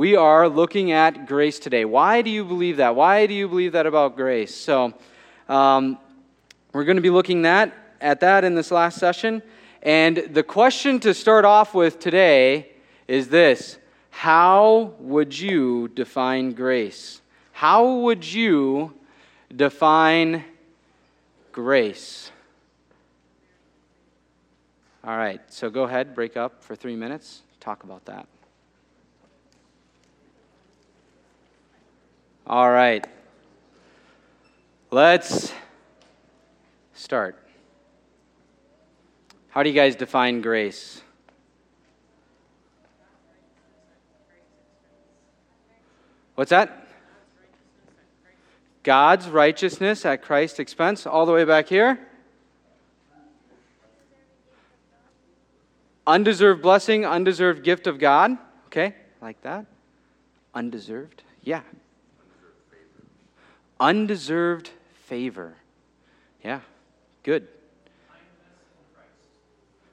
we are looking at grace today. Why do you believe that? Why do you believe that about grace? So, um, we're going to be looking that, at that in this last session. And the question to start off with today is this How would you define grace? How would you define grace? All right, so go ahead, break up for three minutes, talk about that. All right, let's start. How do you guys define grace? What's that? God's righteousness at Christ's expense, all the way back here. Undeserved blessing, undeserved gift of God. Okay, like that. Undeserved. Yeah. Undeserved favor. Yeah, good.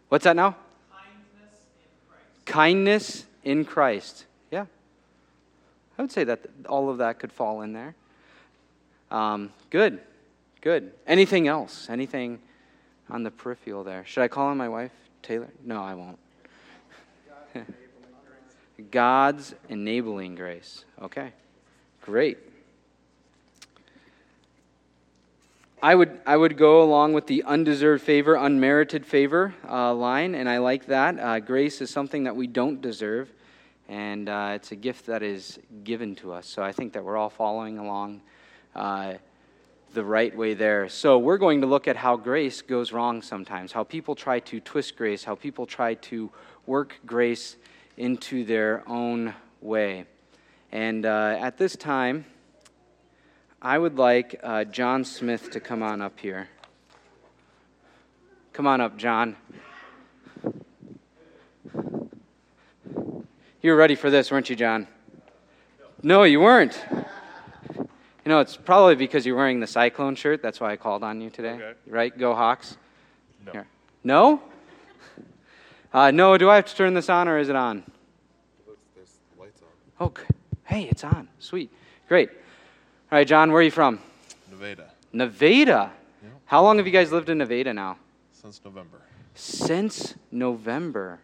What's that now? Kindness in Christ. Kindness in Christ. Yeah. I would say that all of that could fall in there. Um, good. Good. Anything else? Anything on the peripheral there? Should I call on my wife, Taylor? No, I won't. God's enabling grace. Okay. Great. I would, I would go along with the undeserved favor, unmerited favor uh, line, and I like that. Uh, grace is something that we don't deserve, and uh, it's a gift that is given to us. So I think that we're all following along uh, the right way there. So we're going to look at how grace goes wrong sometimes, how people try to twist grace, how people try to work grace into their own way. And uh, at this time, I would like uh, John Smith to come on up here. Come on up, John. You were ready for this, weren't you, John? No, you weren't. You know, it's probably because you're wearing the Cyclone shirt. That's why I called on you today. Okay. Right? Go Hawks. No. Here. No? Uh, no, do I have to turn this on or is it on? Look, there's lights on. Oh, hey, it's on. Sweet. Great. All right, John, where are you from? Nevada. Nevada. Yeah. How long have you guys lived in Nevada now? Since November. Since November.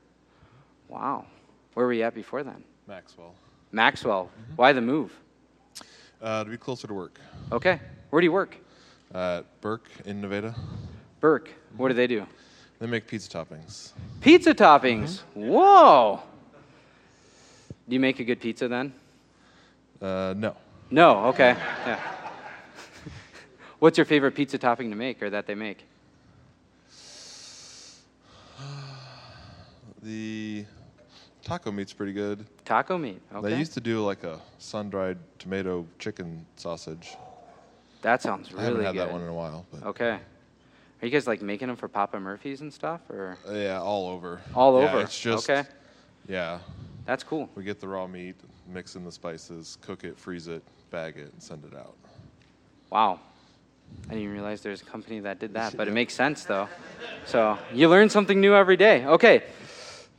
Wow. Where were you at before then? Maxwell. Maxwell. Why the move? Uh, to be closer to work. Okay. Where do you work? Uh, Burke in Nevada. Burke. What do they do? They make pizza toppings. Pizza toppings. Whoa. Do you make a good pizza then? Uh, no. No. Okay. Yeah. What's your favorite pizza topping to make or that they make? The taco meat's pretty good. Taco meat. Okay. They used to do like a sun-dried tomato chicken sausage. that sounds really good. I haven't had good. that one in a while, but Okay. Are you guys like making them for Papa Murphy's and stuff or yeah, all over. all Yeah, over? It's just okay. yeah. That's cool. We get the raw meat, mix in the spices, cook it, freeze it, bag it, and send it out. Wow. I didn't even realize there's a company that did that, but it makes sense though. So you learn something new every day. Okay.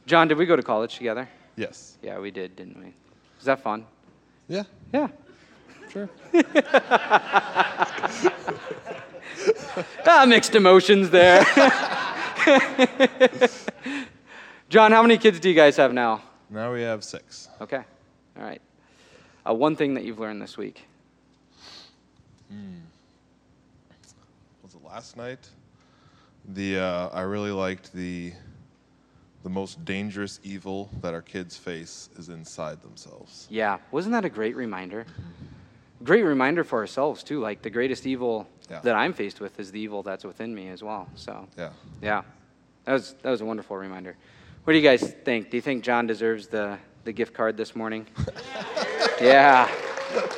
John, did we go to college together? Yes. Yeah, we did, didn't we? Was that fun? Yeah. Yeah. Sure. Ah, mixed emotions there. John, how many kids do you guys have now? Now we have six. Okay. All right. Uh, one thing that you've learned this week. was it last night? The uh, I really liked the the most dangerous evil that our kids face is inside themselves. Yeah. Wasn't that a great reminder? Great reminder for ourselves, too. Like, the greatest evil Yeah. that I'm faced with is the evil that's within me as well. So, Yeah. yeah. That was, that was a wonderful reminder. What do you guys think? Do you think John deserves the, the gift card this morning? yeah.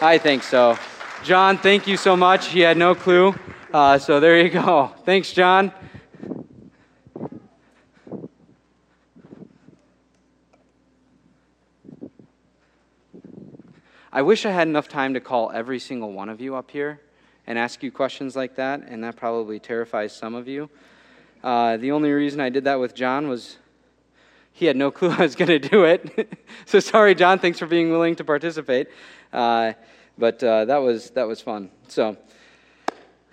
I think so. John, thank you so much. He had no clue. Uh, so, there you go. Thanks, John. I wish I had enough time to call every single one of you up here and ask you questions like that, and that probably terrifies some of you. Uh, the only reason I did that with John was he had no clue I was going to do it. so sorry, John. Thanks for being willing to participate. Uh, but uh, that was that was fun. So,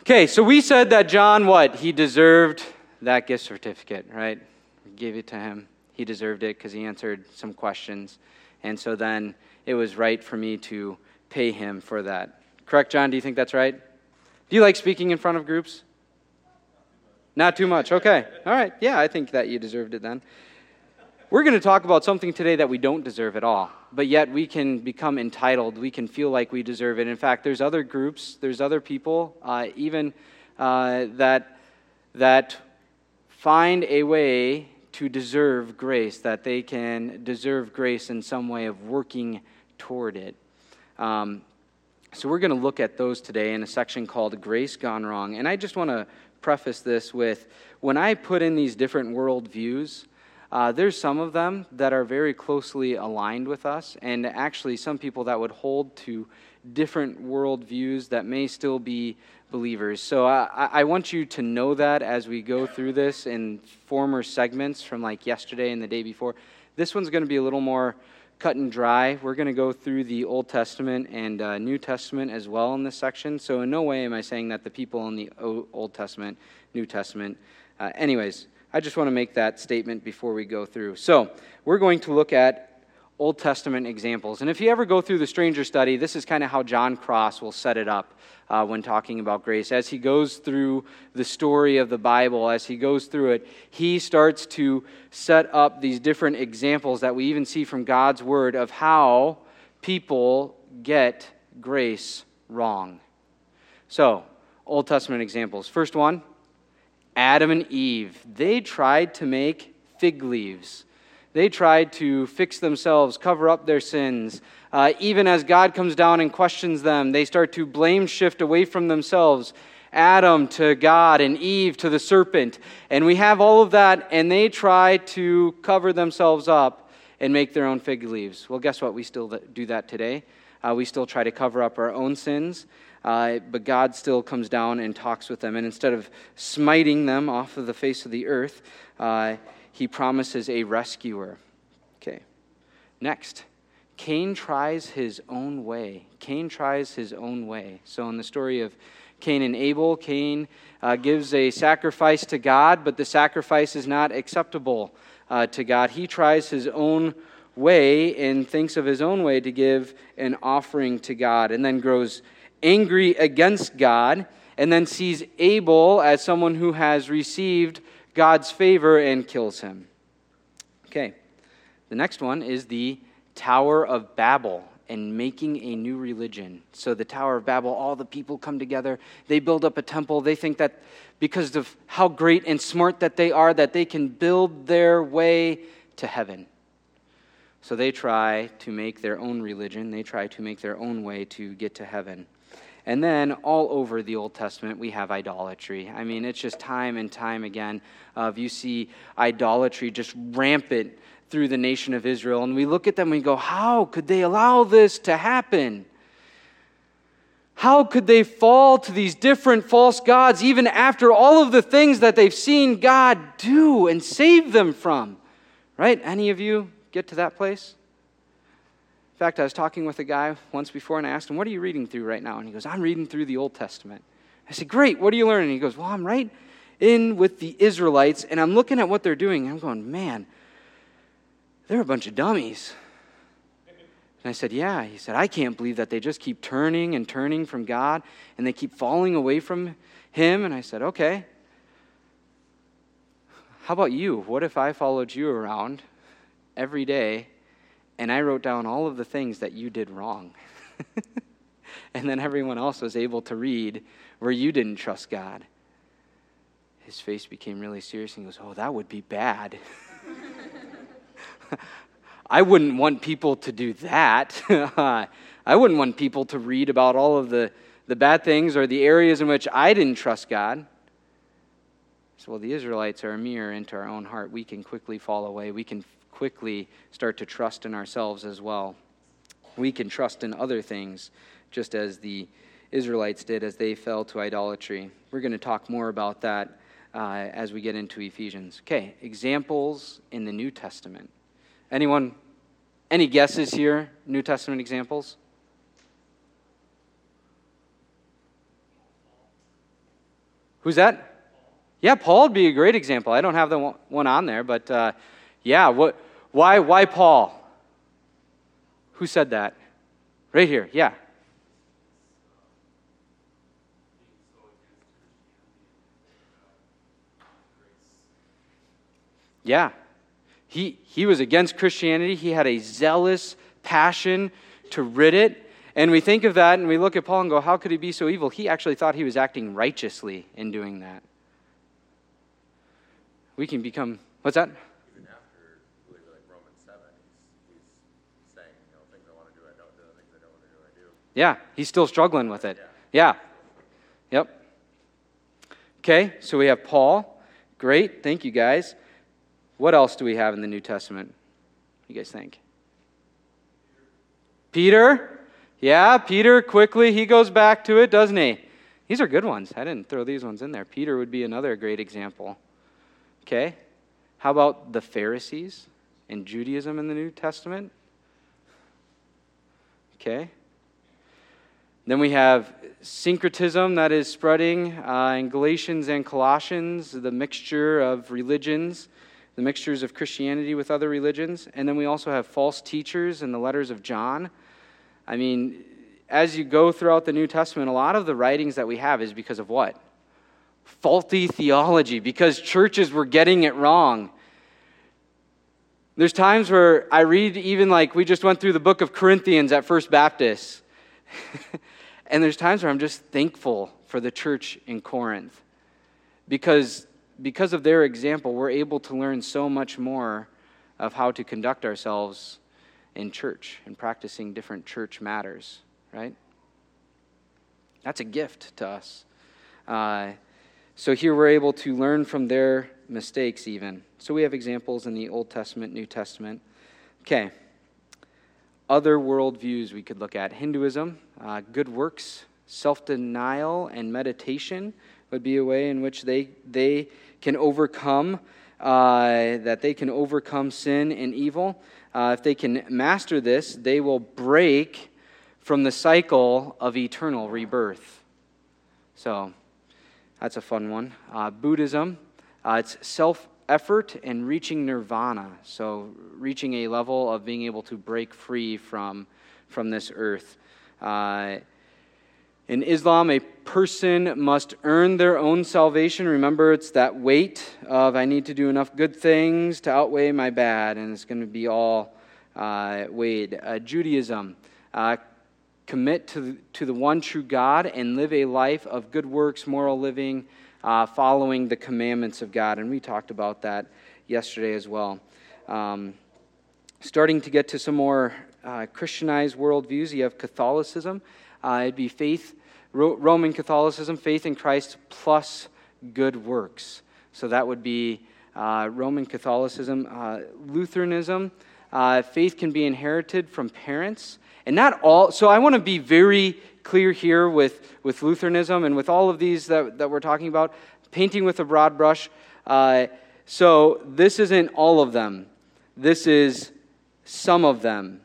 okay. So we said that John, what he deserved that gift certificate, right? We gave it to him. He deserved it because he answered some questions, and so then it was right for me to pay him for that. Correct, John? Do you think that's right? Do you like speaking in front of groups? Not too much. Okay. All right. Yeah, I think that you deserved it then. We're going to talk about something today that we don't deserve at all, but yet we can become entitled. We can feel like we deserve it. In fact, there's other groups, there's other people, uh, even uh, that that find a way to deserve grace, that they can deserve grace in some way of working toward it. Um, so we're going to look at those today in a section called Grace Gone Wrong. And I just want to preface this with when I put in these different worldviews, uh, there's some of them that are very closely aligned with us, and actually some people that would hold to different worldviews that may still be believers. So I, I want you to know that as we go through this in former segments from like yesterday and the day before. This one's going to be a little more cut and dry. We're going to go through the Old Testament and uh, New Testament as well in this section. So, in no way am I saying that the people in the Old Testament, New Testament, uh, anyways, I just want to make that statement before we go through. So, we're going to look at Old Testament examples. And if you ever go through the stranger study, this is kind of how John Cross will set it up uh, when talking about grace. As he goes through the story of the Bible, as he goes through it, he starts to set up these different examples that we even see from God's Word of how people get grace wrong. So, Old Testament examples. First one Adam and Eve, they tried to make fig leaves. They tried to fix themselves, cover up their sins. Uh, even as God comes down and questions them, they start to blame shift away from themselves. Adam to God and Eve to the serpent. And we have all of that, and they try to cover themselves up and make their own fig leaves. Well, guess what? We still do that today. Uh, we still try to cover up our own sins. Uh, but God still comes down and talks with them. And instead of smiting them off of the face of the earth, uh, he promises a rescuer. Okay. Next, Cain tries his own way. Cain tries his own way. So, in the story of Cain and Abel, Cain uh, gives a sacrifice to God, but the sacrifice is not acceptable uh, to God. He tries his own way and thinks of his own way to give an offering to God, and then grows angry against God, and then sees Abel as someone who has received God's favor and kills him. Okay, the next one is the Tower of Babel and making a new religion. So, the Tower of Babel, all the people come together. They build up a temple. They think that because of how great and smart that they are, that they can build their way to heaven. So, they try to make their own religion. They try to make their own way to get to heaven. And then all over the Old Testament, we have idolatry. I mean, it's just time and time again of you see idolatry just rampant through the nation of Israel. And we look at them and we go, how could they allow this to happen? How could they fall to these different false gods even after all of the things that they've seen God do and save them from? Right? Any of you get to that place? In fact, I was talking with a guy once before and I asked him, What are you reading through right now? And he goes, I'm reading through the Old Testament. I said, Great, what are you learning? He goes, Well, I'm right in with the Israelites and I'm looking at what they're doing. I'm going, Man, they're a bunch of dummies. And I said, Yeah. He said, I can't believe that they just keep turning and turning from God and they keep falling away from Him. And I said, Okay. How about you? What if I followed you around every day and I wrote down all of the things that you did wrong. and then everyone else was able to read where you didn't trust God. His face became really serious and he goes, Oh, that would be bad. I wouldn't want people to do that. I wouldn't want people to read about all of the, the bad things or the areas in which I didn't trust God. So, well, the Israelites are a mirror into our own heart. We can quickly fall away. We can quickly start to trust in ourselves as well. We can trust in other things, just as the Israelites did as they fell to idolatry. We're going to talk more about that uh, as we get into Ephesians. Okay, examples in the New Testament. Anyone, any guesses here? New Testament examples? Who's that? Yeah, Paul would be a great example. I don't have the one on there, but uh, yeah, what, why, why Paul? Who said that? Right here, yeah. Yeah. He, he was against Christianity. He had a zealous passion to rid it. And we think of that and we look at Paul and go, how could he be so evil? He actually thought he was acting righteously in doing that. We can become, what's that? Even after, like Romans 7, he's, he's saying, you know, things I want to do, I don't do, things I don't want to do, I do. Yeah, he's still struggling with it. Yeah. Yep. Okay, so we have Paul. Great, thank you guys. What else do we have in the New Testament? You guys think? Peter? Yeah, Peter, quickly, he goes back to it, doesn't he? These are good ones. I didn't throw these ones in there. Peter would be another great example. Okay? How about the Pharisees and Judaism in the New Testament? Okay? Then we have syncretism that is spreading uh, in Galatians and Colossians, the mixture of religions, the mixtures of Christianity with other religions. And then we also have false teachers in the letters of John. I mean, as you go throughout the New Testament, a lot of the writings that we have is because of what? Faulty theology, because churches were getting it wrong. There's times where I read, even like we just went through the book of Corinthians at First Baptist. and there's times where I'm just thankful for the church in Corinth because, because of their example, we're able to learn so much more of how to conduct ourselves in church and practicing different church matters, right? That's a gift to us. Uh, so here we're able to learn from their mistakes, even. So we have examples in the Old Testament, New Testament. Okay. Other worldviews we could look at Hinduism, uh, good works, self denial, and meditation would be a way in which they, they can overcome. Uh, that they can overcome sin and evil. Uh, if they can master this, they will break from the cycle of eternal rebirth. So, that's a fun one. Uh, Buddhism, uh, it's self effort and reaching nirvana. So, reaching a level of being able to break free from, from this earth. Uh, in Islam, a person must earn their own salvation. Remember, it's that weight of I need to do enough good things to outweigh my bad, and it's going to be all uh, weighed. Uh, Judaism, uh, commit to, to the one true God and live a life of good works, moral living, uh, following the commandments of God. And we talked about that yesterday as well. Um, starting to get to some more uh, Christianized worldviews, you have Catholicism. Uh, it'd be faith, Roman Catholicism, faith in Christ plus good works. So that would be uh, Roman Catholicism. Uh, Lutheranism, uh, faith can be inherited from parents. And not all, so I want to be very clear here with, with Lutheranism and with all of these that, that we're talking about, painting with a broad brush. Uh, so this isn't all of them, this is some of them.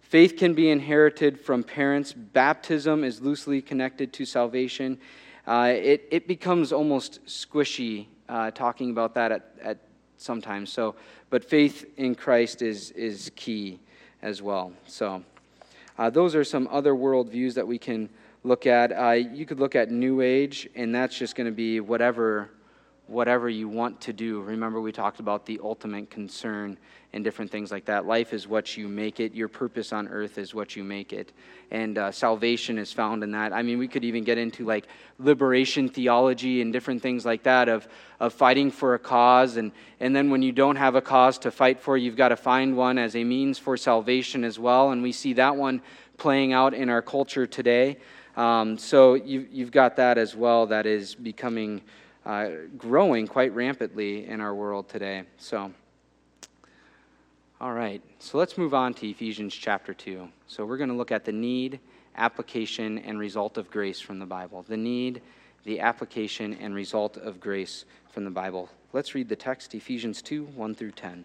Faith can be inherited from parents. Baptism is loosely connected to salvation. Uh, it, it becomes almost squishy uh, talking about that at, at sometimes. So, but faith in Christ is, is key as well. So, uh, those are some other worldviews that we can look at. Uh, you could look at New Age, and that's just going to be whatever whatever you want to do. Remember, we talked about the ultimate concern and different things like that. Life is what you make it, your purpose on earth is what you make it. And uh, salvation is found in that. I mean, we could even get into like liberation theology and different things like that of, of fighting for a cause. And, and then when you don't have a cause to fight for, you've got to find one as a means for salvation as well. And we see that one playing out in our culture today. Um, so you, you've got that as well that is becoming uh, growing quite rampantly in our world today. So, all right, so let's move on to Ephesians chapter 2. So, we're going to look at the need, application, and result of grace from the Bible. The need, the application and result of grace from the Bible. Let's read the text Ephesians 2 1 through 10.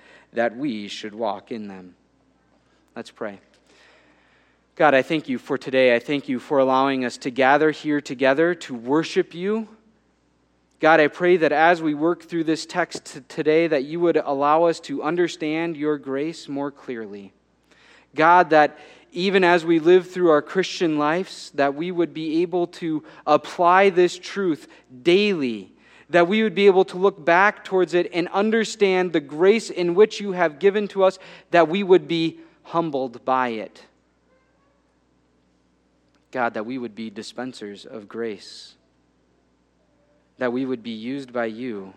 that we should walk in them. Let's pray. God, I thank you for today. I thank you for allowing us to gather here together to worship you. God, I pray that as we work through this text today, that you would allow us to understand your grace more clearly. God, that even as we live through our Christian lives, that we would be able to apply this truth daily that we would be able to look back towards it and understand the grace in which you have given to us, that we would be humbled by it. God, that we would be dispensers of grace, that we would be used by you,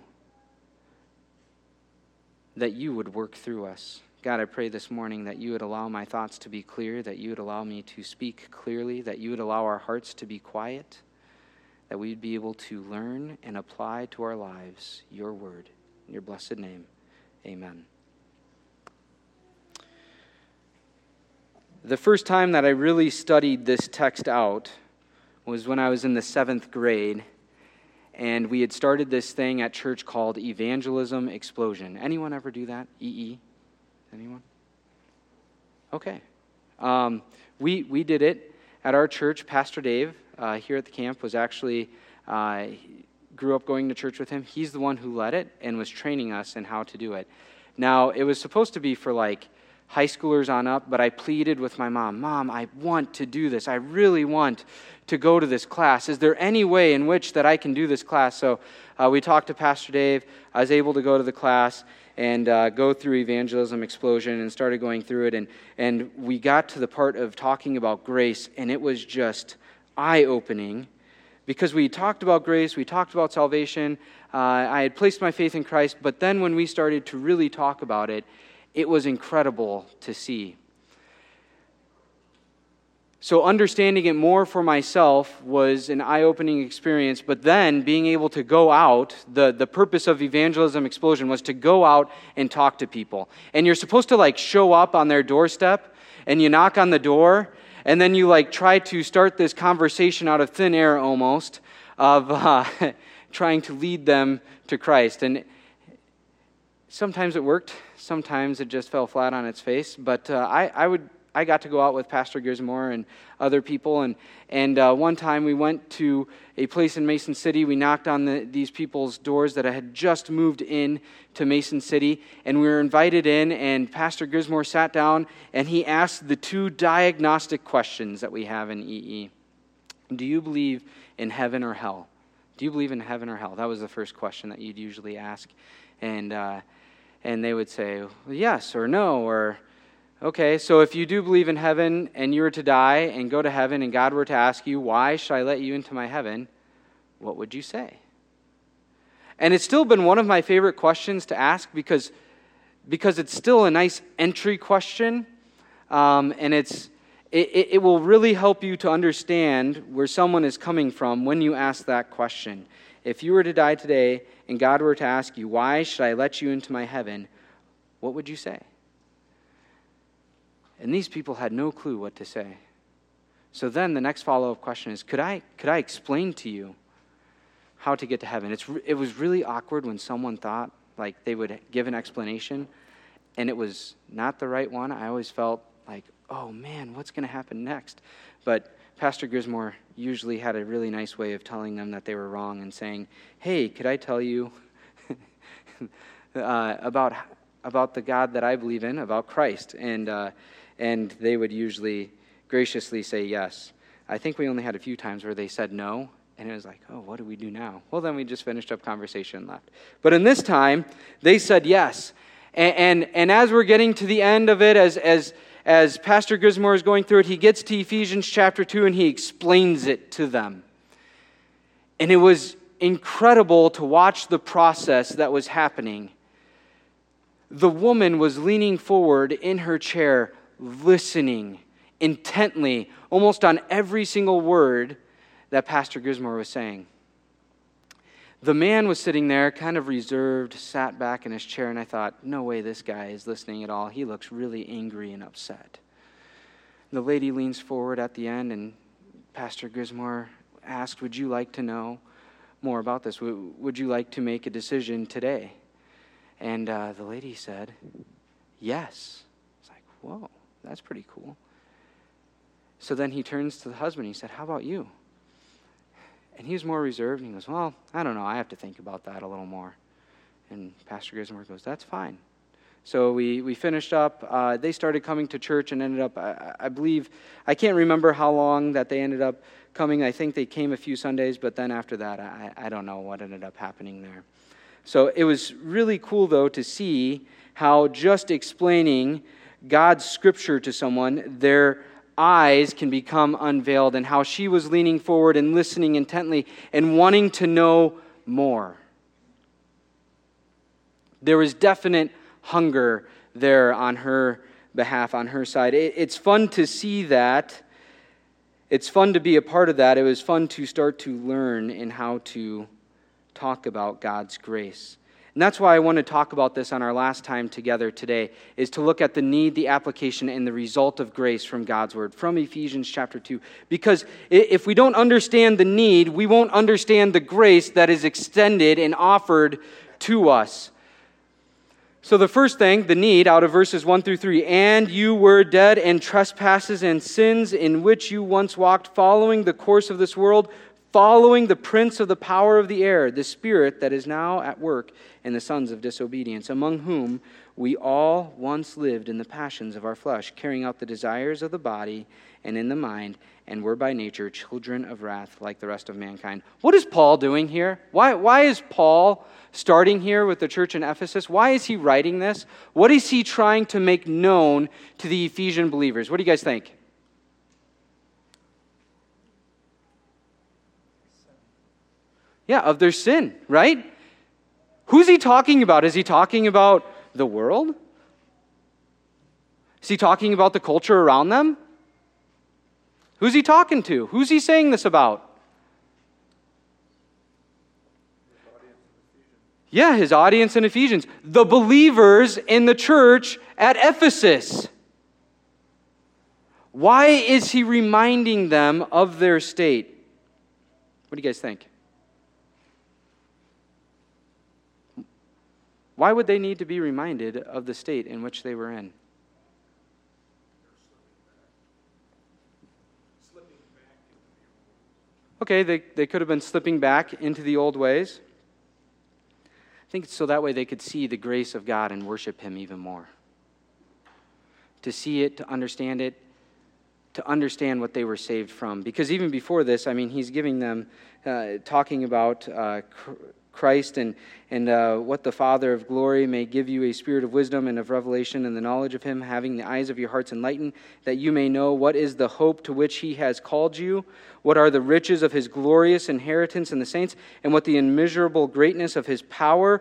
that you would work through us. God, I pray this morning that you would allow my thoughts to be clear, that you would allow me to speak clearly, that you would allow our hearts to be quiet that we'd be able to learn and apply to our lives your word. In your blessed name, amen. The first time that I really studied this text out was when I was in the seventh grade, and we had started this thing at church called Evangelism Explosion. Anyone ever do that? EE? Anyone? Okay. Um, we, we did it at our church. Pastor Dave uh, here at the camp was actually uh, grew up going to church with him. He's the one who led it and was training us in how to do it. Now, it was supposed to be for like high schoolers on up, but I pleaded with my mom, Mom, I want to do this. I really want to go to this class. Is there any way in which that I can do this class? So uh, we talked to Pastor Dave. I was able to go to the class and uh, go through evangelism explosion and started going through it and, and we got to the part of talking about grace and it was just eye opening because we talked about grace, we talked about salvation. Uh, I had placed my faith in Christ, but then when we started to really talk about it, it was incredible to see. So, understanding it more for myself was an eye opening experience, but then being able to go out, the, the purpose of Evangelism Explosion was to go out and talk to people. And you're supposed to like show up on their doorstep and you knock on the door and then you like try to start this conversation out of thin air almost of uh, trying to lead them to Christ. And sometimes it worked, sometimes it just fell flat on its face. But uh, I, I would I got to go out with Pastor Grismore and other people. And, and uh, one time we went to a place in Mason City. We knocked on the, these people's doors that had just moved in to Mason City. And we were invited in, and Pastor Grismore sat down and he asked the two diagnostic questions that we have in EE Do you believe in heaven or hell? Do you believe in heaven or hell? That was the first question that you'd usually ask. And, uh, and they would say, yes or no, or Okay, so if you do believe in heaven and you were to die and go to heaven and God were to ask you, Why should I let you into my heaven? What would you say? And it's still been one of my favorite questions to ask because, because it's still a nice entry question. Um, and it's, it, it will really help you to understand where someone is coming from when you ask that question. If you were to die today and God were to ask you, Why should I let you into my heaven? What would you say? And these people had no clue what to say. So then the next follow up question is could I, could I explain to you how to get to heaven? It's, it was really awkward when someone thought like they would give an explanation and it was not the right one. I always felt like, oh man, what's going to happen next? But Pastor Grismore usually had a really nice way of telling them that they were wrong and saying, hey, could I tell you uh, about, about the God that I believe in, about Christ? And, uh, and they would usually graciously say yes. I think we only had a few times where they said no, and it was like, oh, what do we do now? Well, then we just finished up conversation and left. But in this time, they said yes. And, and, and as we're getting to the end of it, as, as, as Pastor Grismore is going through it, he gets to Ephesians chapter 2 and he explains it to them. And it was incredible to watch the process that was happening. The woman was leaning forward in her chair, listening intently, almost on every single word that Pastor Grismore was saying. The man was sitting there, kind of reserved, sat back in his chair, and I thought, no way this guy is listening at all. He looks really angry and upset. The lady leans forward at the end, and Pastor Grismore asked, Would you like to know more about this? Would you like to make a decision today? And uh, the lady said, Yes. It's like, Whoa, that's pretty cool. So then he turns to the husband. And He said, How about you? And he was more reserved. And he goes, Well, I don't know. I have to think about that a little more. And Pastor Grismore goes, That's fine. So we, we finished up. Uh, they started coming to church and ended up, I, I, believe, I can't remember how long that they ended up coming. I think they came a few Sundays, but then after that, I, I don't know what ended up happening there. So it was really cool, though, to see how just explaining God's scripture to someone, their eyes can become unveiled, and how she was leaning forward and listening intently and wanting to know more. There was definite hunger there on her behalf, on her side. it's fun to see that. It's fun to be a part of that. It was fun to start to learn in how to talk about God's grace. And that's why I want to talk about this on our last time together today, is to look at the need, the application, and the result of grace from God's Word, from Ephesians chapter 2. Because if we don't understand the need, we won't understand the grace that is extended and offered to us. So, the first thing, the need, out of verses 1 through 3 and you were dead in trespasses and sins in which you once walked, following the course of this world following the prince of the power of the air, the spirit that is now at work in the sons of disobedience, among whom we all once lived in the passions of our flesh, carrying out the desires of the body and in the mind, and were by nature children of wrath like the rest of mankind. What is Paul doing here? Why, why is Paul starting here with the church in Ephesus? Why is he writing this? What is he trying to make known to the Ephesian believers? What do you guys think? Yeah, of their sin, right? Who's he talking about? Is he talking about the world? Is he talking about the culture around them? Who's he talking to? Who's he saying this about? Yeah, his audience in Ephesians. The believers in the church at Ephesus. Why is he reminding them of their state? What do you guys think? Why would they need to be reminded of the state in which they were in? Okay, they, they could have been slipping back into the old ways. I think so that way they could see the grace of God and worship Him even more. To see it, to understand it, to understand what they were saved from. Because even before this, I mean, He's giving them, uh, talking about uh, Christ and, and uh, what the Father of glory may give you a spirit of wisdom and of revelation and the knowledge of Him, having the eyes of your hearts enlightened, that you may know what is the hope to which He has called you, what are the riches of His glorious inheritance in the saints, and what the immeasurable greatness of His power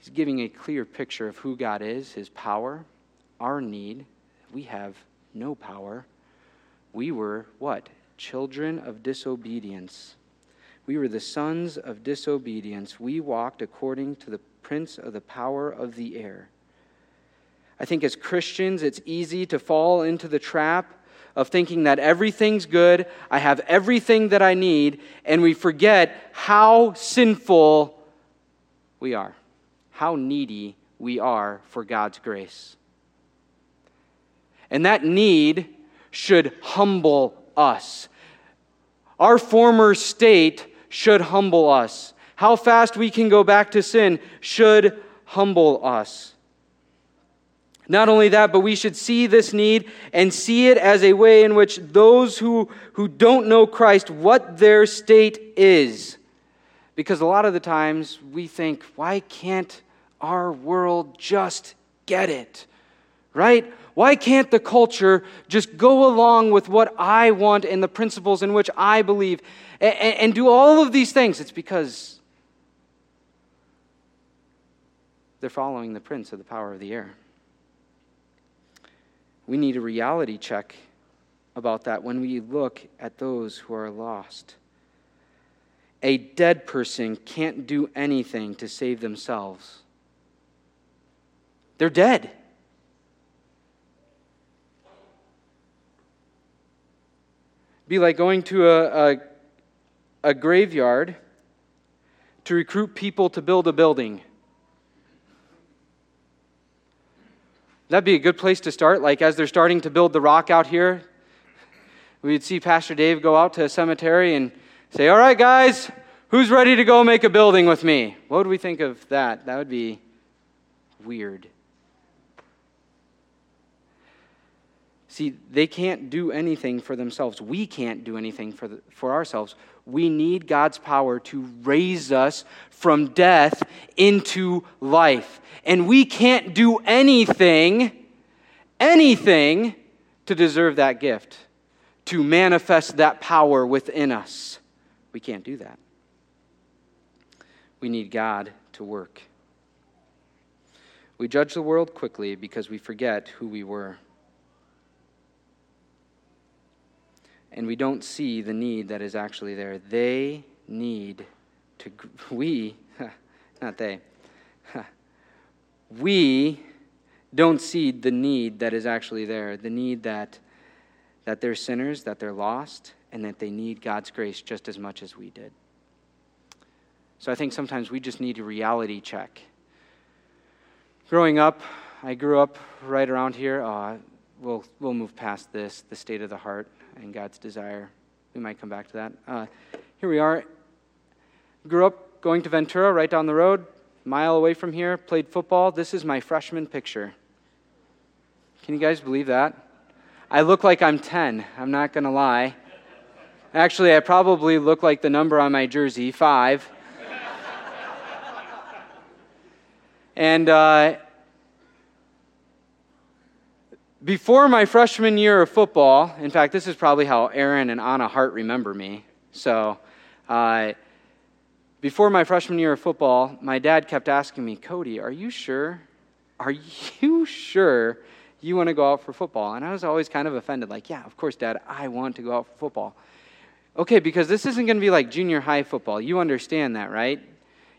He's giving a clear picture of who God is, his power, our need. We have no power. We were what? Children of disobedience. We were the sons of disobedience. We walked according to the prince of the power of the air. I think as Christians, it's easy to fall into the trap of thinking that everything's good, I have everything that I need, and we forget how sinful we are how needy we are for God's grace. And that need should humble us. Our former state should humble us. How fast we can go back to sin should humble us. Not only that, but we should see this need and see it as a way in which those who, who don't know Christ, what their state is. Because a lot of the times we think, why can't our world just get it? Right? Why can't the culture just go along with what I want and the principles in which I believe and, and do all of these things? It's because they're following the prince of the power of the air. We need a reality check about that when we look at those who are lost. A dead person can't do anything to save themselves. They're dead. Be like going to a, a, a graveyard to recruit people to build a building. That'd be a good place to start. Like as they're starting to build the rock out here, we'd see Pastor Dave go out to a cemetery and say, All right, guys, who's ready to go make a building with me? What would we think of that? That would be weird. See, they can't do anything for themselves. We can't do anything for, the, for ourselves. We need God's power to raise us from death into life. And we can't do anything, anything to deserve that gift, to manifest that power within us. We can't do that. We need God to work. We judge the world quickly because we forget who we were. And we don't see the need that is actually there. They need to, we, not they, we don't see the need that is actually there, the need that, that they're sinners, that they're lost, and that they need God's grace just as much as we did. So I think sometimes we just need a reality check. Growing up, I grew up right around here. Uh, we'll, we'll move past this, the state of the heart and God's desire. We might come back to that. Uh, here we are. Grew up going to Ventura, right down the road, mile away from here, played football. This is my freshman picture. Can you guys believe that? I look like I'm 10. I'm not going to lie. Actually, I probably look like the number on my jersey, five. and uh, before my freshman year of football, in fact, this is probably how Aaron and Anna Hart remember me. So, uh, before my freshman year of football, my dad kept asking me, Cody, are you sure? Are you sure you want to go out for football? And I was always kind of offended, like, yeah, of course, Dad, I want to go out for football. Okay, because this isn't going to be like junior high football. You understand that, right?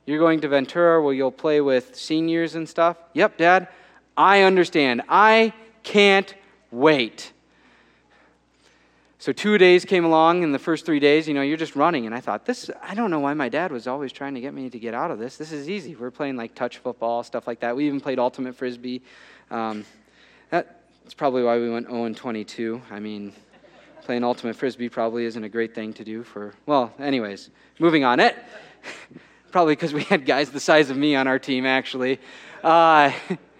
You're going to Ventura where you'll play with seniors and stuff. Yep, Dad, I understand. I can't wait. So two days came along, and the first three days, you know, you're just running. And I thought, this, I don't know why my dad was always trying to get me to get out of this. This is easy. We're playing like touch football, stuff like that. We even played ultimate frisbee. Um, that's probably why we went 0 and 22. I mean, playing ultimate frisbee probably isn't a great thing to do for, well, anyways, moving on. It, Probably because we had guys the size of me on our team, actually. Uh,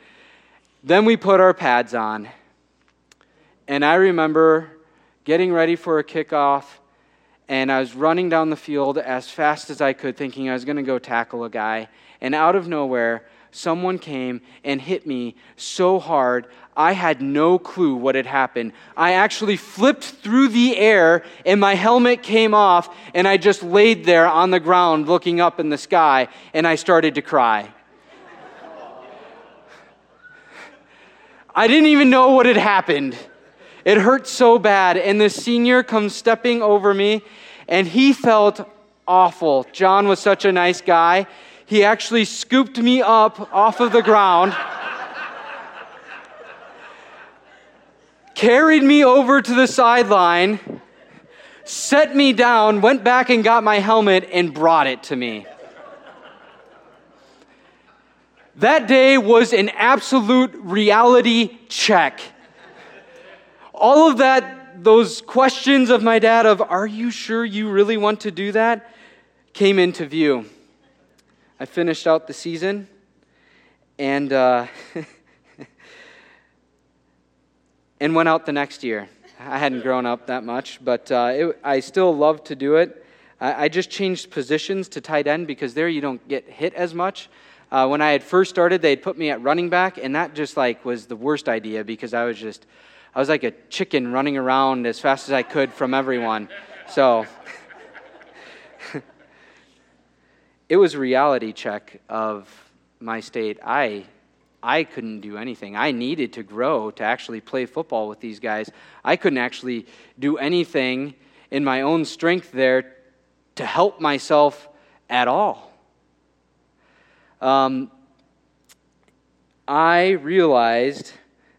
then we put our pads on. And I remember getting ready for a kickoff, and I was running down the field as fast as I could, thinking I was going to go tackle a guy. And out of nowhere, someone came and hit me so hard, I had no clue what had happened. I actually flipped through the air, and my helmet came off, and I just laid there on the ground looking up in the sky, and I started to cry. I didn't even know what had happened. It hurt so bad. And the senior comes stepping over me, and he felt awful. John was such a nice guy. He actually scooped me up off of the ground, carried me over to the sideline, set me down, went back and got my helmet, and brought it to me. That day was an absolute reality check. All of that, those questions of my dad of, are you sure you really want to do that, came into view. I finished out the season, and uh, and went out the next year. I hadn't grown up that much, but uh, it, I still loved to do it. I, I, just changed positions to tight end because there you don't get hit as much. Uh, when I had first started, they'd put me at running back, and that just like was the worst idea because I was just I was like a chicken running around as fast as I could from everyone. So it was reality check of my state. I I couldn't do anything. I needed to grow to actually play football with these guys. I couldn't actually do anything in my own strength there to help myself at all. Um, I realized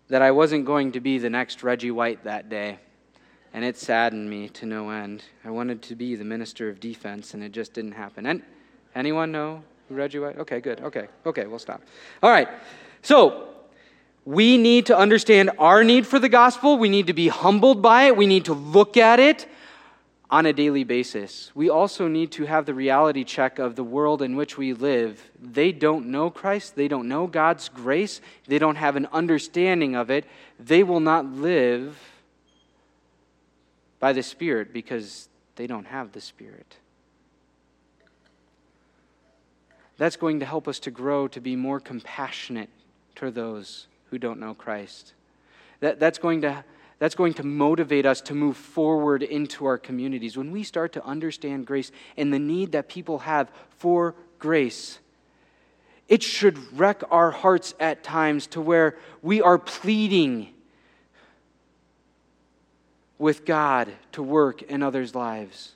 that I wasn't going to be the next Reggie White that day, and it saddened me to no end. I wanted to be the minister of defense, and it just didn't happen. And Anyone know who Reggie White? Okay, good. Okay, okay, we'll stop. All right. So, we need to understand our need for the gospel. We need to be humbled by it. We need to look at it on a daily basis. We also need to have the reality check of the world in which we live. They don't know Christ, they don't know God's grace, they don't have an understanding of it. They will not live by the Spirit because they don't have the Spirit. that's going to help us to grow to be more compassionate to those who don't know Christ. That, that's, going to, that's going to motivate us to move forward into our communities. When we start to understand grace and the need that people have for grace, it should wreck our hearts at times to where we are pleading with God to work in others' lives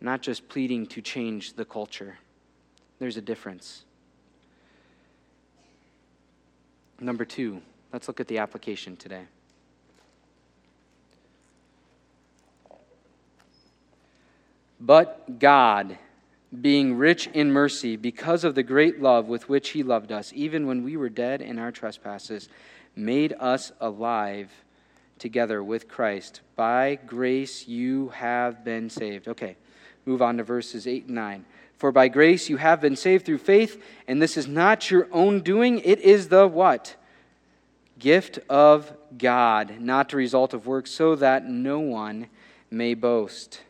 not just pleading to change the culture. There's a difference. Number two, let's look at the application today. But God, being rich in mercy, because of the great love with which He loved us, even when we were dead in our trespasses, made us alive together with Christ. By grace you have been saved. Okay, Move on to verses 8 and 9. For by grace you have been saved through faith, and this is not your own doing, it is the what? Gift of God, not the result of works, so that no one may boast.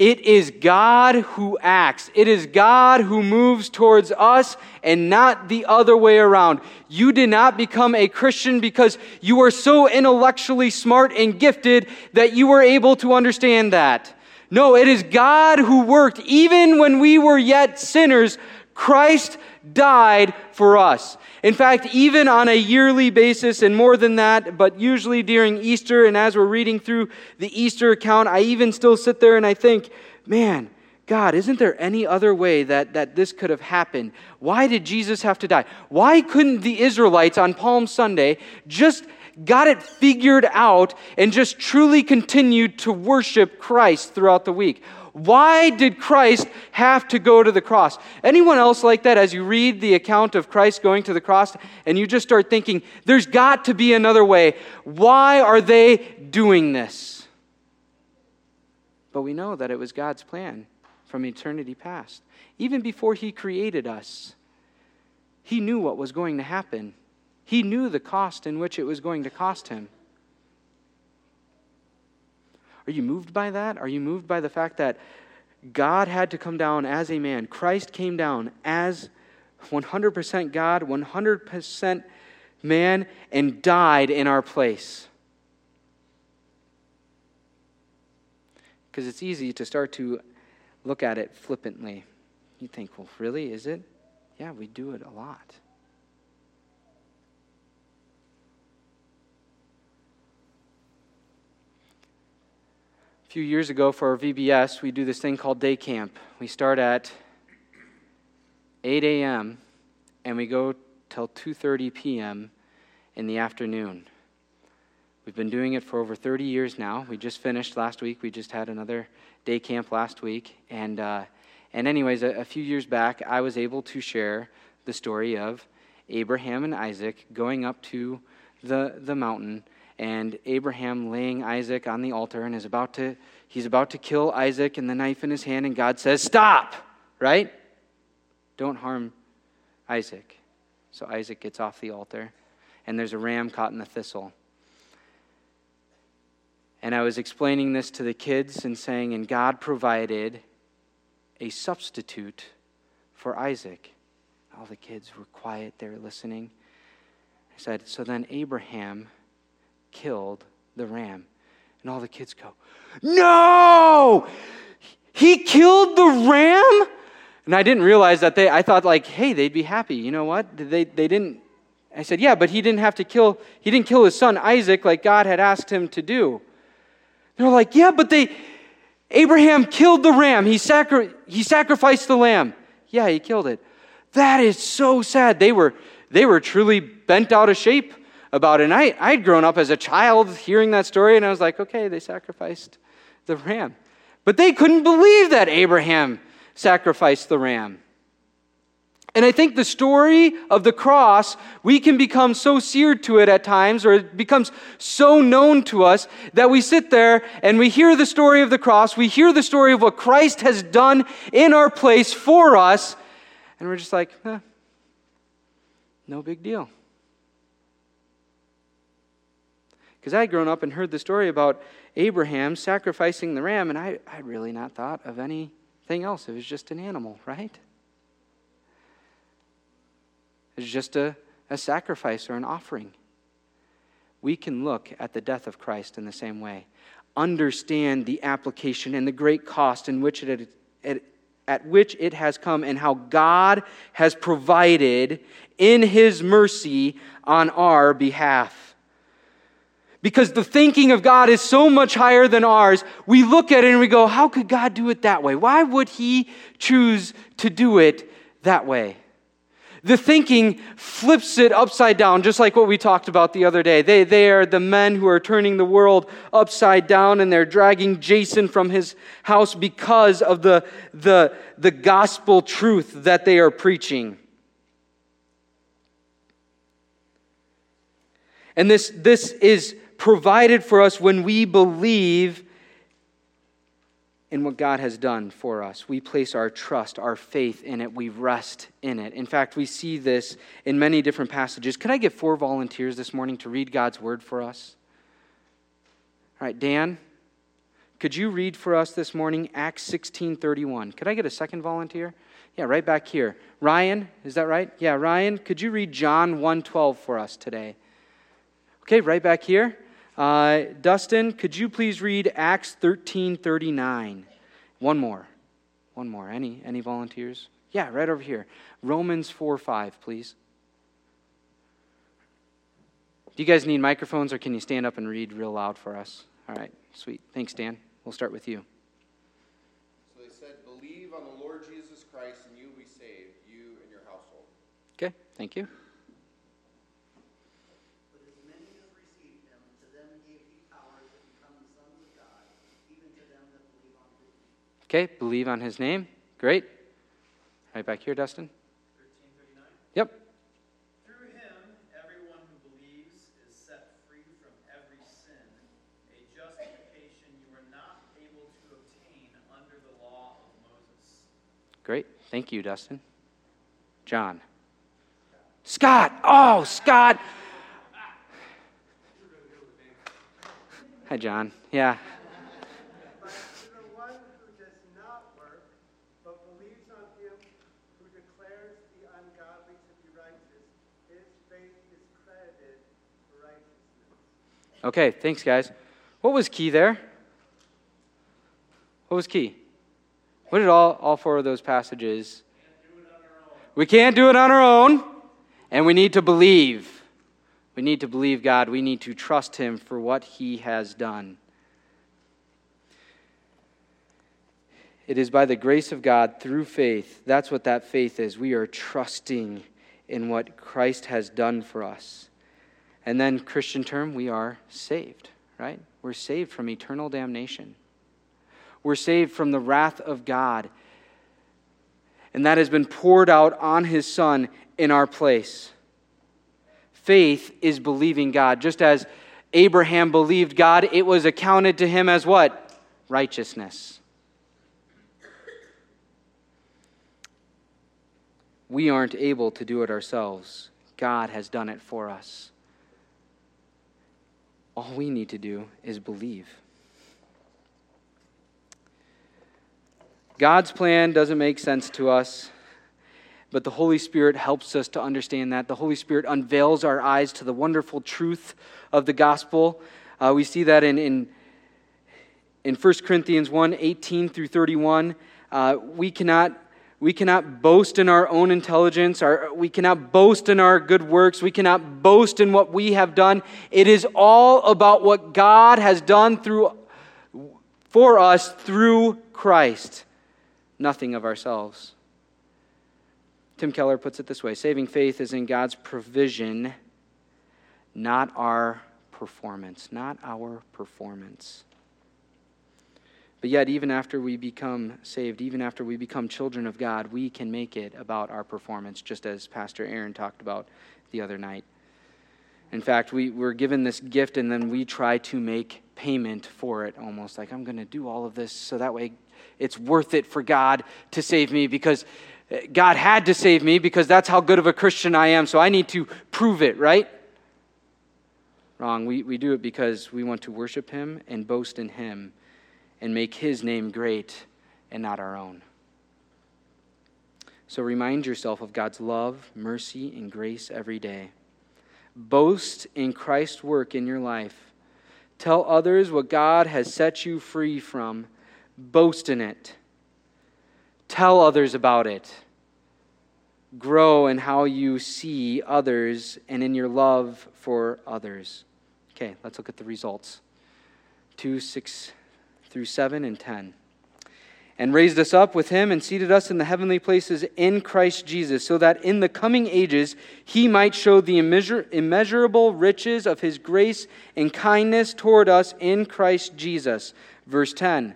It is God who acts. It is God who moves towards us and not the other way around. You did not become a Christian because you were so intellectually smart and gifted that you were able to understand that. No, it is God who worked. Even when we were yet sinners, Christ died for us. In fact, even on a yearly basis, and more than that, but usually during Easter, and as we're reading through the Easter account, I even still sit there and I think, man, God, isn't there any other way that, that this could have happened? Why did Jesus have to die? Why couldn't the Israelites on Palm Sunday just got it figured out and just truly continued to worship Christ throughout the week. Why did Christ have to go to the cross? Anyone else like that as you read the account of Christ going to the cross and you just start thinking, there's got to be another way. Why are they doing this? But we know that it was God's plan. from eternity past. Even before He created us, He knew what was going to happen. He knew the cost in which it was going to cost Him. Are you moved by that? Are you moved by the fact that God had to come down as a man? Christ came down as 100% God, 100% man, and died in our place. Because it's easy to start to look at it flippantly. You think, well, really? Is it? Yeah, we do it a lot. A few years ago for our VBS, we do this thing called day camp. We start at 8 a.m. and we go till 2:30 p.m. in the afternoon. We've been doing it for over 30 years now. We just finished last week. We just had another day camp last week, and uh, and anyways, a, a few years back, I was able to share the story of Abraham and Isaac going up to the the mountain and Abraham laying Isaac on the altar and is about to he's about to kill Isaac and the knife in his hand and God says stop! Right? Don't harm Isaac. So Isaac gets off the altar and there's a ram caught in the thistle. And I was explaining this to the kids and saying and God provided a substitute for Isaac. All the kids were quiet. They were listening. I said so then Abraham killed the ram. And all the kids go, No! He killed the ram? And I didn't realize that they, I thought, like, hey, they'd be happy. You know what? They, they didn't. I said, yeah, but he didn't have to kill, he didn't kill his son Isaac like God had asked him to do. They're like, yeah, but they, Abraham killed the ram. He, sacri- he sacrificed the lamb. Yeah, he killed it. That is so sad. They were, they were truly bent out of shape about it. And I, I'd grown up as a child hearing that story, and I was like, okay, they sacrificed the ram. But they couldn't believe that Abraham sacrificed the ram. And I think the story of the cross, we can become so seared to it at times, or it becomes so known to us, that we sit there and we hear the story of the cross, we hear the story of what Christ has done in our place for us, and we're just like, eh, no big deal. Because I had grown up and heard the story about Abraham sacrificing the ram, and I, I'd really not thought of anything else. It was just an animal, right? It was just a, a sacrifice or an offering. We can look at the death of Christ in the same way, understand the application and the great cost in which it, it at which it has come and how God has provided in his mercy on our behalf because the thinking of God is so much higher than ours, we look at it and we go, How could God do it that way? Why would He choose to do it that way? The thinking flips it upside down, just like what we talked about the other day. They, they are the men who are turning the world upside down and they're dragging Jason from his house because of the, the, the gospel truth that they are preaching. And this, this is provided for us when we believe in what God has done for us. We place our trust, our faith in it. We rest in it. In fact, we see this in many different passages. Could I get four volunteers this morning to read God's word for us? All right, Dan, could you read for us this morning Acts 16:31? Could I get a second volunteer? Yeah, right back here. Ryan, is that right? Yeah, Ryan, could you read John 1:12 for us today? Okay, right back here. Uh, Dustin, could you please read Acts 13 39? One more. One more. Any, any volunteers? Yeah, right over here. Romans 4 5, please. Do you guys need microphones or can you stand up and read real loud for us? All right, sweet. Thanks, Dan. We'll start with you. So they said, Believe on the Lord Jesus Christ and you will be saved, you and your household. Okay, thank you. Okay, believe on his name. Great. Right back here, Dustin. 1339. Yep. Through him, everyone who believes is set free from every sin, a justification you were not able to obtain under the law of Moses. Great. Thank you, Dustin. John. Scott. Oh, Scott. Ah. Hi, John. Yeah. But to the one who does not work, but believes on him who declares the ungodly to be righteous, his faith is credited for righteousness. Okay, thanks, guys. What was key there? What was key? What did all, all four of those passages? We can't do it on our own, and we need to believe. We need to believe God. We need to trust Him for what He has done. It is by the grace of God through faith. That's what that faith is. We are trusting in what Christ has done for us. And then, Christian term, we are saved, right? We're saved from eternal damnation. We're saved from the wrath of God. And that has been poured out on His Son in our place. Faith is believing God. Just as Abraham believed God, it was accounted to him as what? Righteousness. We aren't able to do it ourselves. God has done it for us. All we need to do is believe. God's plan doesn't make sense to us, but the Holy Spirit helps us to understand that. The Holy Spirit unveils our eyes to the wonderful truth of the gospel. Uh, we see that in, in, in 1 Corinthians 1 18 through 31. Uh, we cannot we cannot boast in our own intelligence. Our, we cannot boast in our good works. We cannot boast in what we have done. It is all about what God has done through, for us through Christ, nothing of ourselves. Tim Keller puts it this way saving faith is in God's provision, not our performance. Not our performance. But yet, even after we become saved, even after we become children of God, we can make it about our performance, just as Pastor Aaron talked about the other night. In fact, we, we're given this gift and then we try to make payment for it, almost like I'm going to do all of this so that way it's worth it for God to save me because eh, God had to save me because that's how good of a Christian I am, so I need to prove it, right? Wrong. We, we do it because we want to worship Him and boast in Him and make his name great and not our own. So remind yourself of God's love, mercy, and grace every day. Boast in Christ's work in your life. Tell others what God has set you free from. Boast in it. Tell others about it. Grow in how you see others and in your love for others. Okay, let's look at the results. 2 6 through 7 and 10. And raised us up with him and seated us in the heavenly places in Christ Jesus, so that in the coming ages he might show the immeasur- immeasurable riches of his grace and kindness toward us in Christ Jesus. Verse 10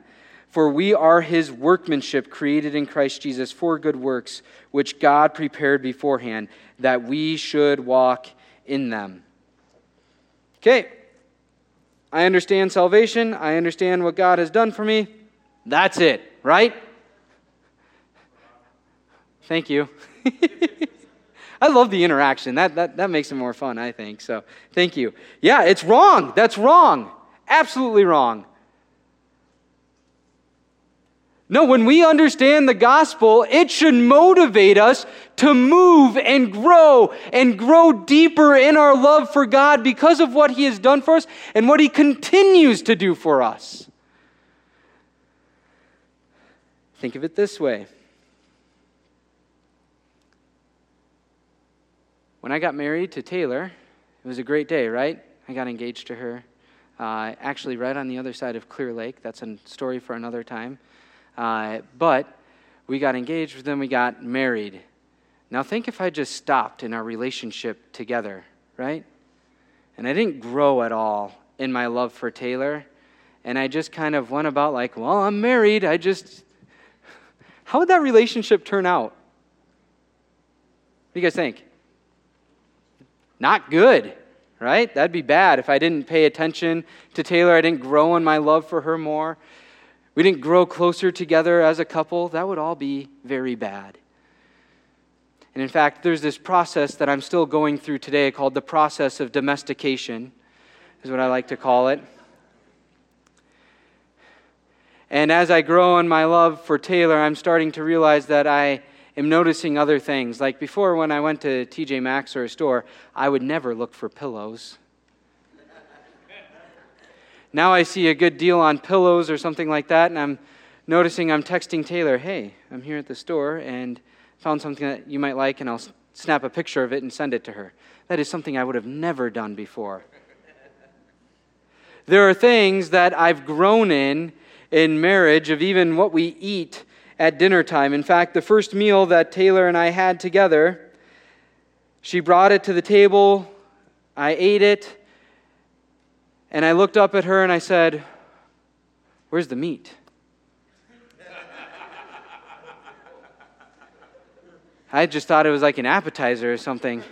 For we are his workmanship, created in Christ Jesus for good works, which God prepared beforehand, that we should walk in them. Okay, I understand salvation. I understand what God has done for me. That's it, right? Thank you. I love the interaction. That, that, that makes it more fun, I think. So, thank you. Yeah, it's wrong. That's wrong. Absolutely wrong. No, when we understand the gospel, it should motivate us to move and grow and grow deeper in our love for God because of what He has done for us and what He continues to do for us. Think of it this way When I got married to Taylor, it was a great day, right? I got engaged to her. Uh, actually, right on the other side of Clear Lake. That's a story for another time. Uh, but we got engaged, then we got married. Now, think if I just stopped in our relationship together, right? And I didn't grow at all in my love for Taylor. And I just kind of went about like, well, I'm married. I just. How would that relationship turn out? What do you guys think? Not good, right? That'd be bad if I didn't pay attention to Taylor. I didn't grow in my love for her more we didn't grow closer together as a couple, that would all be very bad. And in fact, there's this process that I'm still going through today called the process of domestication, is what I like to call it. And as I grow in my love for Taylor, I'm starting to realize that I am noticing other things. Like before, when I went to TJ Maxx or a store, I would never look for pillows. Now I see a good deal on pillows or something like that, and I'm noticing I'm texting Taylor, hey, I'm here at the store and found something that you might like, and I'll snap a picture of it and send it to her. That is something I would have never done before. There are things that I've grown in in marriage of even what we eat at dinner time. In fact, the first meal that Taylor and I had together, she brought it to the table, I ate it, and I looked up at her and I said, Where's the meat? I just thought it was like an appetizer or something.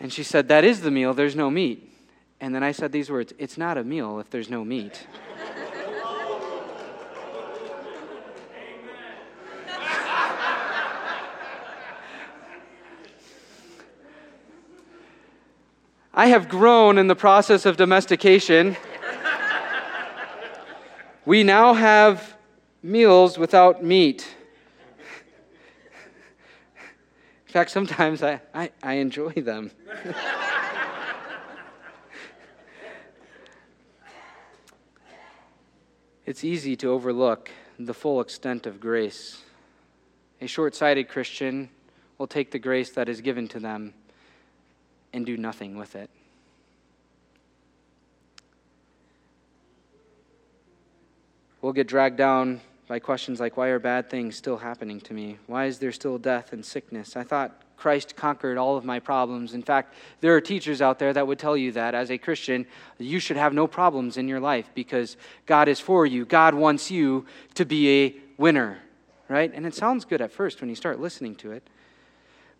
and she said, That is the meal, there's no meat. And then I said these words It's not a meal if there's no meat. I have grown in the process of domestication. we now have meals without meat. In fact, sometimes I, I, I enjoy them. it's easy to overlook the full extent of grace. A short sighted Christian will take the grace that is given to them and do nothing with it. We'll get dragged down by questions like why are bad things still happening to me? Why is there still death and sickness? I thought Christ conquered all of my problems. In fact, there are teachers out there that would tell you that as a Christian, you should have no problems in your life because God is for you. God wants you to be a winner, right? And it sounds good at first when you start listening to it.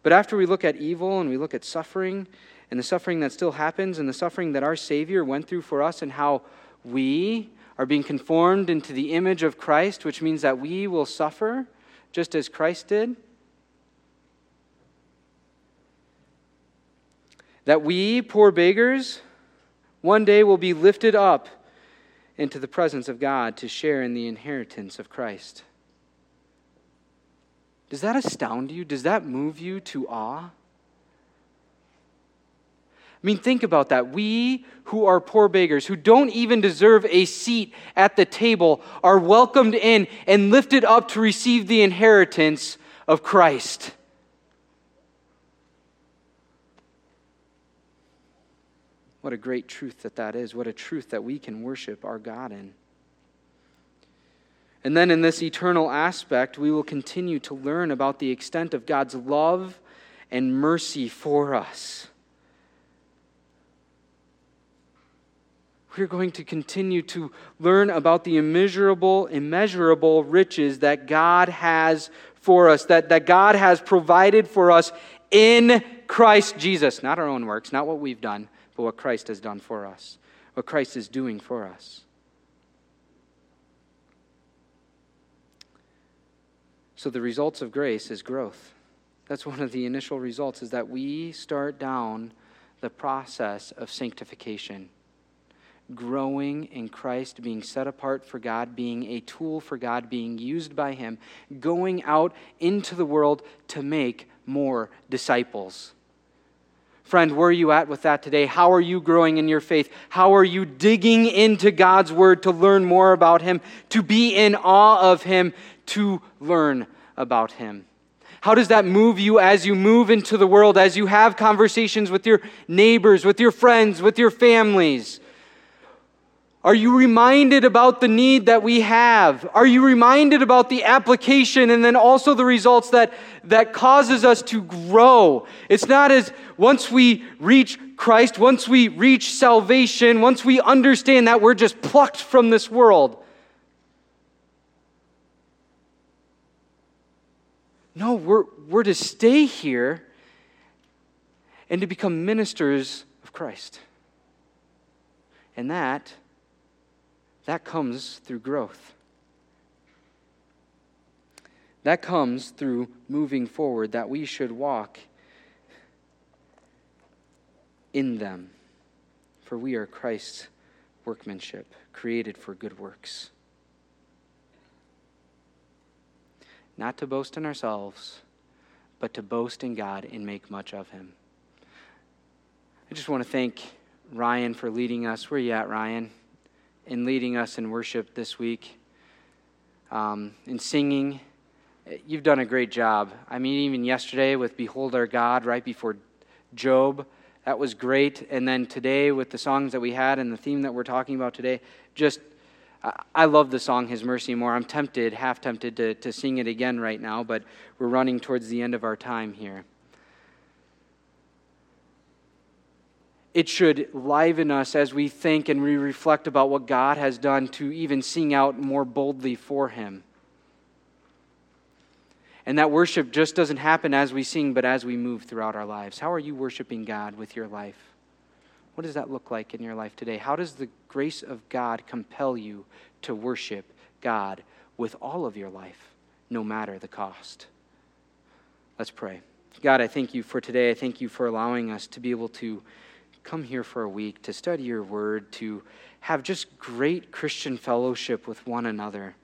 But after we look at evil and we look at suffering and the suffering that still happens and the suffering that our Savior went through for us and how we are being conformed into the image of Christ, which means that we will suffer just as Christ did that we, poor beggars, one day will be lifted up into the presence of God to share in the inheritance of Christ. Does that astound you? Does that move you to awe? I mean, think about that. We who are poor beggars, who don't even deserve a seat at the table, are welcomed in and lifted up to receive the inheritance of Christ. What a great truth that that is. What a truth that we can worship our God in. And then in this eternal aspect, we will continue to learn about the extent of God's love and mercy for us. We're going to continue to learn about the immeasurable, immeasurable riches that God has for us, that, that God has provided for us in Christ Jesus. Not our own works, not what we've done, but what Christ has done for us, what Christ is doing for us. So the results of grace is growth. That's one of the initial results is that we start down the process of sanctification. Growing in Christ, being set apart for God, being a tool for God, being used by Him, going out into the world to make more disciples. Friend, where are you at with that today? How are you growing in your faith? How are you digging into God's Word to learn more about Him, to be in awe of Him, to learn about Him? How does that move you as you move into the world, as you have conversations with your neighbors, with your friends, with your families? Are you reminded about the need that we have? Are you reminded about the application and then also the results that, that causes us to grow? It's not as once we reach Christ, once we reach salvation, once we understand that we're just plucked from this world. No, we're, we're to stay here and to become ministers of Christ. And that that comes through growth. That comes through moving forward, that we should walk in them. For we are Christ's workmanship, created for good works. Not to boast in ourselves, but to boast in God and make much of Him. I just want to thank Ryan for leading us. Where you at, Ryan? In leading us in worship this week, um, in singing. You've done a great job. I mean, even yesterday with Behold Our God, right before Job, that was great. And then today with the songs that we had and the theme that we're talking about today, just I love the song His Mercy More. I'm tempted, half tempted to, to sing it again right now, but we're running towards the end of our time here. It should liven us as we think and we reflect about what God has done to even sing out more boldly for Him. And that worship just doesn't happen as we sing, but as we move throughout our lives. How are you worshiping God with your life? What does that look like in your life today? How does the grace of God compel you to worship God with all of your life, no matter the cost? Let's pray. God, I thank you for today. I thank you for allowing us to be able to come here for a week, to study your word, to have just great Christian fellowship with one another.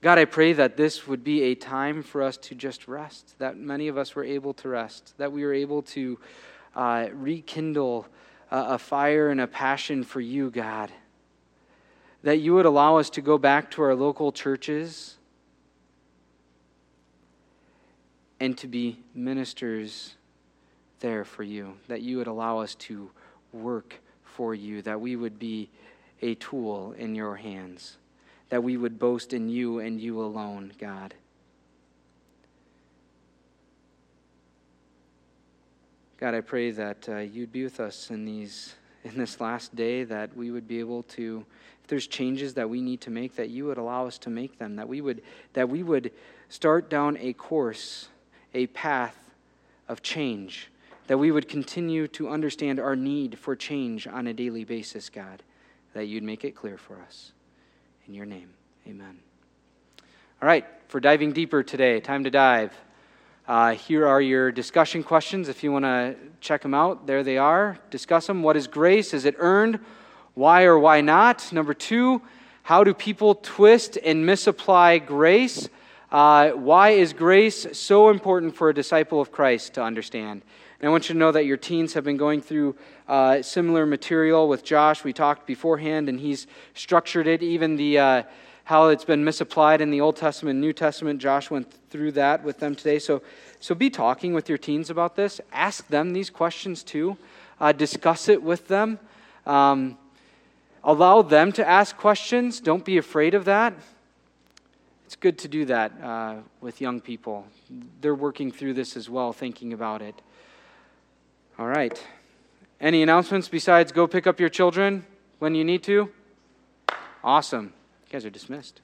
God, I pray that this would be a time for us to just rest, that many of us were able to rest, that we were able to uh, rekindle a, a fire and a passion for you, God. That you would allow us to go back to our local churches and to be ministers there for you, that you would allow us to work for you, that we would be a tool in your hands, that we would boast in you and you alone, God. God, I pray that uh, you'd be with us in these in this last day, that we would be able to, if there's changes that we need to make, that you would allow us to make them, that we would that we would start down a course, a path of change that we would continue to understand our need for change on a daily basis, God, that you'd make it clear for us. In your name, amen. All right, for diving deeper today, time to dive. Uh, here are your discussion questions. If you want to check them out, there they are. Discuss them. What is grace? Is it earned? Why or why not? Number two, how do people twist and misapply grace? Uh, why is grace so important for a disciple of Christ to understand? And I want you to know that your teens have been going through uh, similar material with Josh. We talked beforehand, and he's structured it. Even the uh, how it's been misapplied in the Old Testament, New Testament. Josh went through that with them today. So, so be talking with your teens about this. Ask them these questions too. Uh, discuss it with them. Um, allow them to ask questions. Don't be afraid of that. It's good to do that uh, with young people. They're working through this as well, thinking about it. All right. Any announcements besides go pick up your children when you need to? Awesome. You guys are dismissed.